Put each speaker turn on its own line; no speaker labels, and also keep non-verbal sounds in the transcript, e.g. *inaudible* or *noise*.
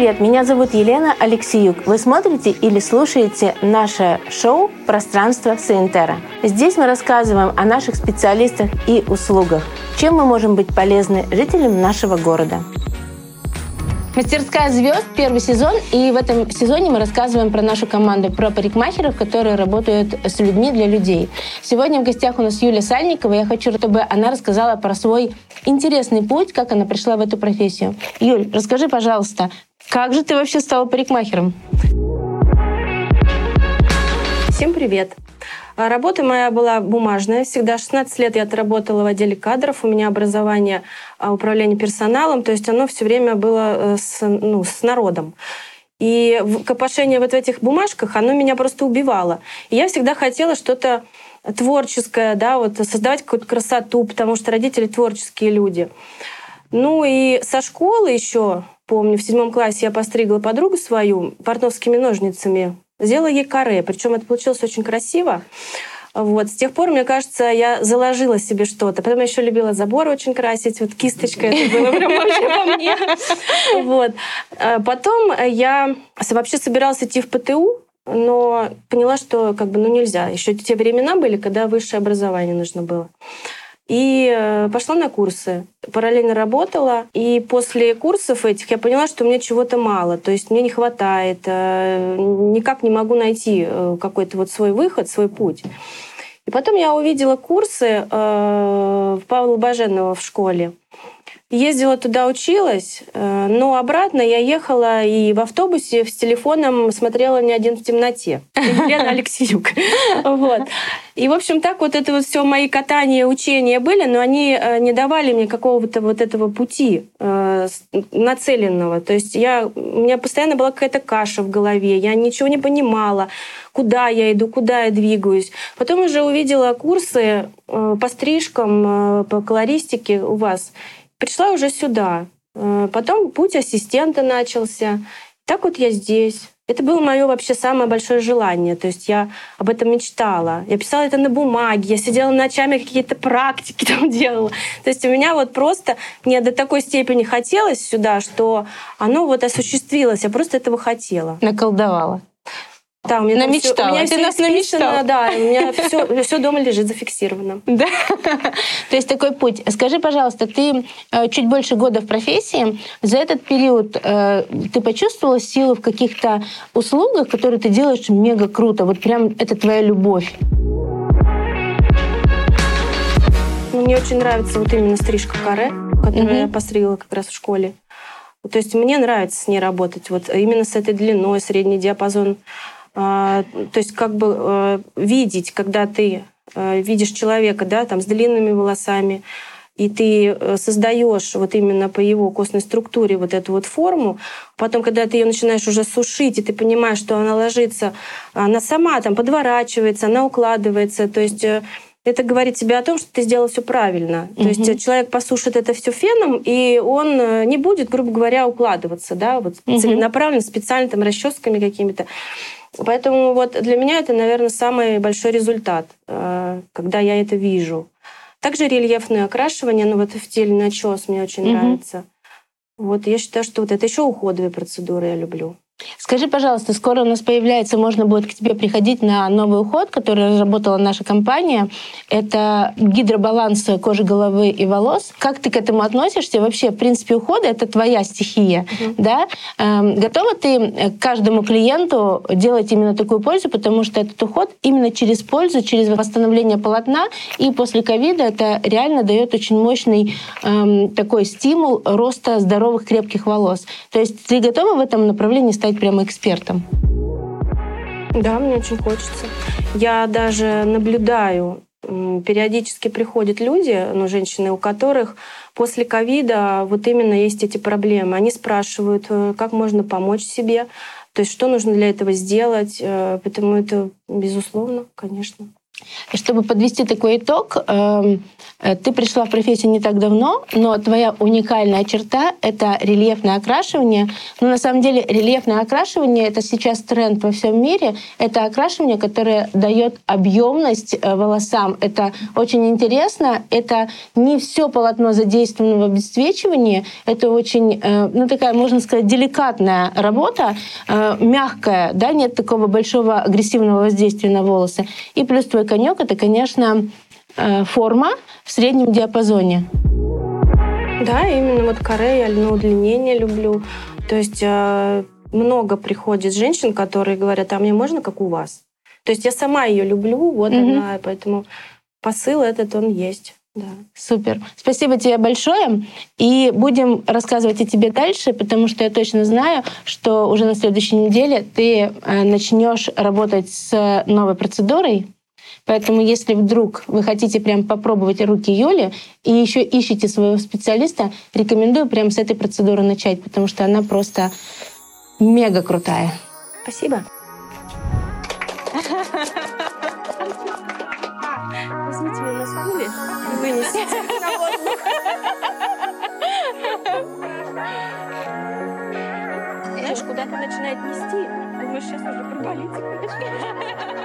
привет! Меня зовут Елена Алексеюк. Вы смотрите или слушаете наше шоу «Пространство Саентера». Здесь мы рассказываем о наших специалистах и услугах, чем мы можем быть полезны жителям нашего города. Мастерская звезд первый сезон, и в этом сезоне мы рассказываем про нашу команду, про парикмахеров, которые работают с людьми для людей. Сегодня в гостях у нас Юлия Сальникова. Я хочу, чтобы она рассказала про свой интересный путь, как она пришла в эту профессию. Юль, расскажи, пожалуйста, как же ты вообще стала парикмахером?
Всем привет! А работа моя была бумажная. Всегда 16 лет я отработала в отделе кадров. У меня образование а, управления персоналом. То есть оно все время было э, с, ну, с народом. И копошение вот в этих бумажках, оно меня просто убивало. И я всегда хотела что-то творческое, да, вот создавать какую-то красоту, потому что родители творческие люди. Ну и со школы еще, помню, в седьмом классе я постригла подругу свою портновскими ножницами Сделала ей каре, причем это получилось очень красиво. Вот. С тех пор, мне кажется, я заложила себе что-то. Потом я еще любила заборы очень красить. Вот кисточка это было прям вообще по мне. Вот. А потом я вообще собиралась идти в ПТУ, но поняла, что как бы ну нельзя. Еще те времена были, когда высшее образование нужно было. И э, пошла на курсы. Параллельно работала. И после курсов этих я поняла, что мне чего-то мало. То есть мне не хватает. Э, никак не могу найти э, какой-то вот свой выход, свой путь. И потом я увидела курсы Павла Баженова в школе. Ездила туда, училась, э, но обратно я ехала и в автобусе с телефоном смотрела «Не один в темноте». *laughs* Елена Алексеюк. Вот. И, в общем, так вот это вот все мои катания, учения были, но они э, не давали мне какого-то вот этого пути э, нацеленного. То есть я, у меня постоянно была какая-то каша в голове, я ничего не понимала, куда я иду, куда я двигаюсь. Потом уже увидела курсы по стрижкам, по колористике у вас пришла уже сюда. Э, потом путь ассистента начался. Так вот я здесь. Это было мое вообще самое большое желание. То есть я об этом мечтала. Я писала это на бумаге, я сидела ночами какие-то практики *laughs* там делала. То есть у меня вот просто, мне до такой степени хотелось сюда, что оно вот осуществилось. Я просто этого хотела.
Наколдовала.
Да, у меня намечтала. Все, у меня Ты все нас намечтала. Да, у меня *laughs* все, все дома лежит зафиксировано.
Да. То есть такой путь. Скажи, пожалуйста, ты э, чуть больше года в профессии. За этот период э, ты почувствовала силу в каких-то услугах, которые ты делаешь мега круто? Вот прям это твоя любовь.
Мне очень нравится вот именно стрижка каре, которую я постригла как раз в школе. То есть мне нравится с ней работать. Вот именно с этой длиной, средний диапазон то есть как бы э, видеть, когда ты э, видишь человека, да, там с длинными волосами, и ты э, создаешь вот именно по его костной структуре вот эту вот форму, потом, когда ты ее начинаешь уже сушить, и ты понимаешь, что она ложится, она сама там подворачивается, она укладывается, то есть это говорит тебе о том, что ты сделал все правильно. Угу. То есть человек посушит это все феном, и он не будет, грубо говоря, укладываться, да, вот угу. целенаправленно, специально там расческами какими-то. Поэтому вот для меня это, наверное, самый большой результат, э, когда я это вижу. Также рельефное окрашивание, ну вот в теле начес мне очень угу. нравится. Вот я считаю, что вот это еще уходовые процедуры я люблю.
Скажи, пожалуйста, скоро у нас появляется, можно будет к тебе приходить на новый уход, который разработала наша компания. Это гидробаланс кожи головы и волос. Как ты к этому относишься? Вообще, в принципе, уходы — это твоя стихия. Uh-huh. Да? Эм, готова ты каждому клиенту делать именно такую пользу, потому что этот уход именно через пользу, через восстановление полотна, и после ковида это реально дает очень мощный эм, такой стимул роста здоровых крепких волос. То есть ты готова в этом направлении стать стать прямо экспертом?
Да, мне очень хочется. Я даже наблюдаю, периодически приходят люди, ну, женщины, у которых после ковида вот именно есть эти проблемы. Они спрашивают, э, как можно помочь себе, то есть что нужно для этого сделать. Э, поэтому это безусловно, конечно.
Чтобы подвести такой итог, эм, э, ты пришла в профессию не так давно, но твоя уникальная черта — это рельефное окрашивание. Но на самом деле рельефное окрашивание — это сейчас тренд во всем мире. Это окрашивание, которое дает объемность э, волосам. Это очень интересно. Это не все полотно задействовано в обесцвечивании. Это очень, э, ну такая, можно сказать, деликатная работа, мягкая, да, нет такого большого агрессивного воздействия на волосы. И плюс твой конек — это, конечно, э, форма в среднем диапазоне.
Да, именно вот каре я на удлинение люблю. То есть э, много приходит женщин, которые говорят, а мне можно как у вас? То есть я сама ее люблю, вот mm-hmm. она, поэтому посыл этот он есть. Да.
Супер. Спасибо тебе большое. И будем рассказывать о тебе дальше, потому что я точно знаю, что уже на следующей неделе ты э, начнешь работать с новой процедурой. Поэтому, если вдруг вы хотите прям попробовать руки Юли и еще ищете своего специалиста, рекомендую прямо с этой процедуры начать, потому что она просто мега крутая.
Спасибо. Возьмите меня на стуле и вынесите на воздух. Знаешь, куда-то начинает нести. Думаешь, сейчас уже провалится.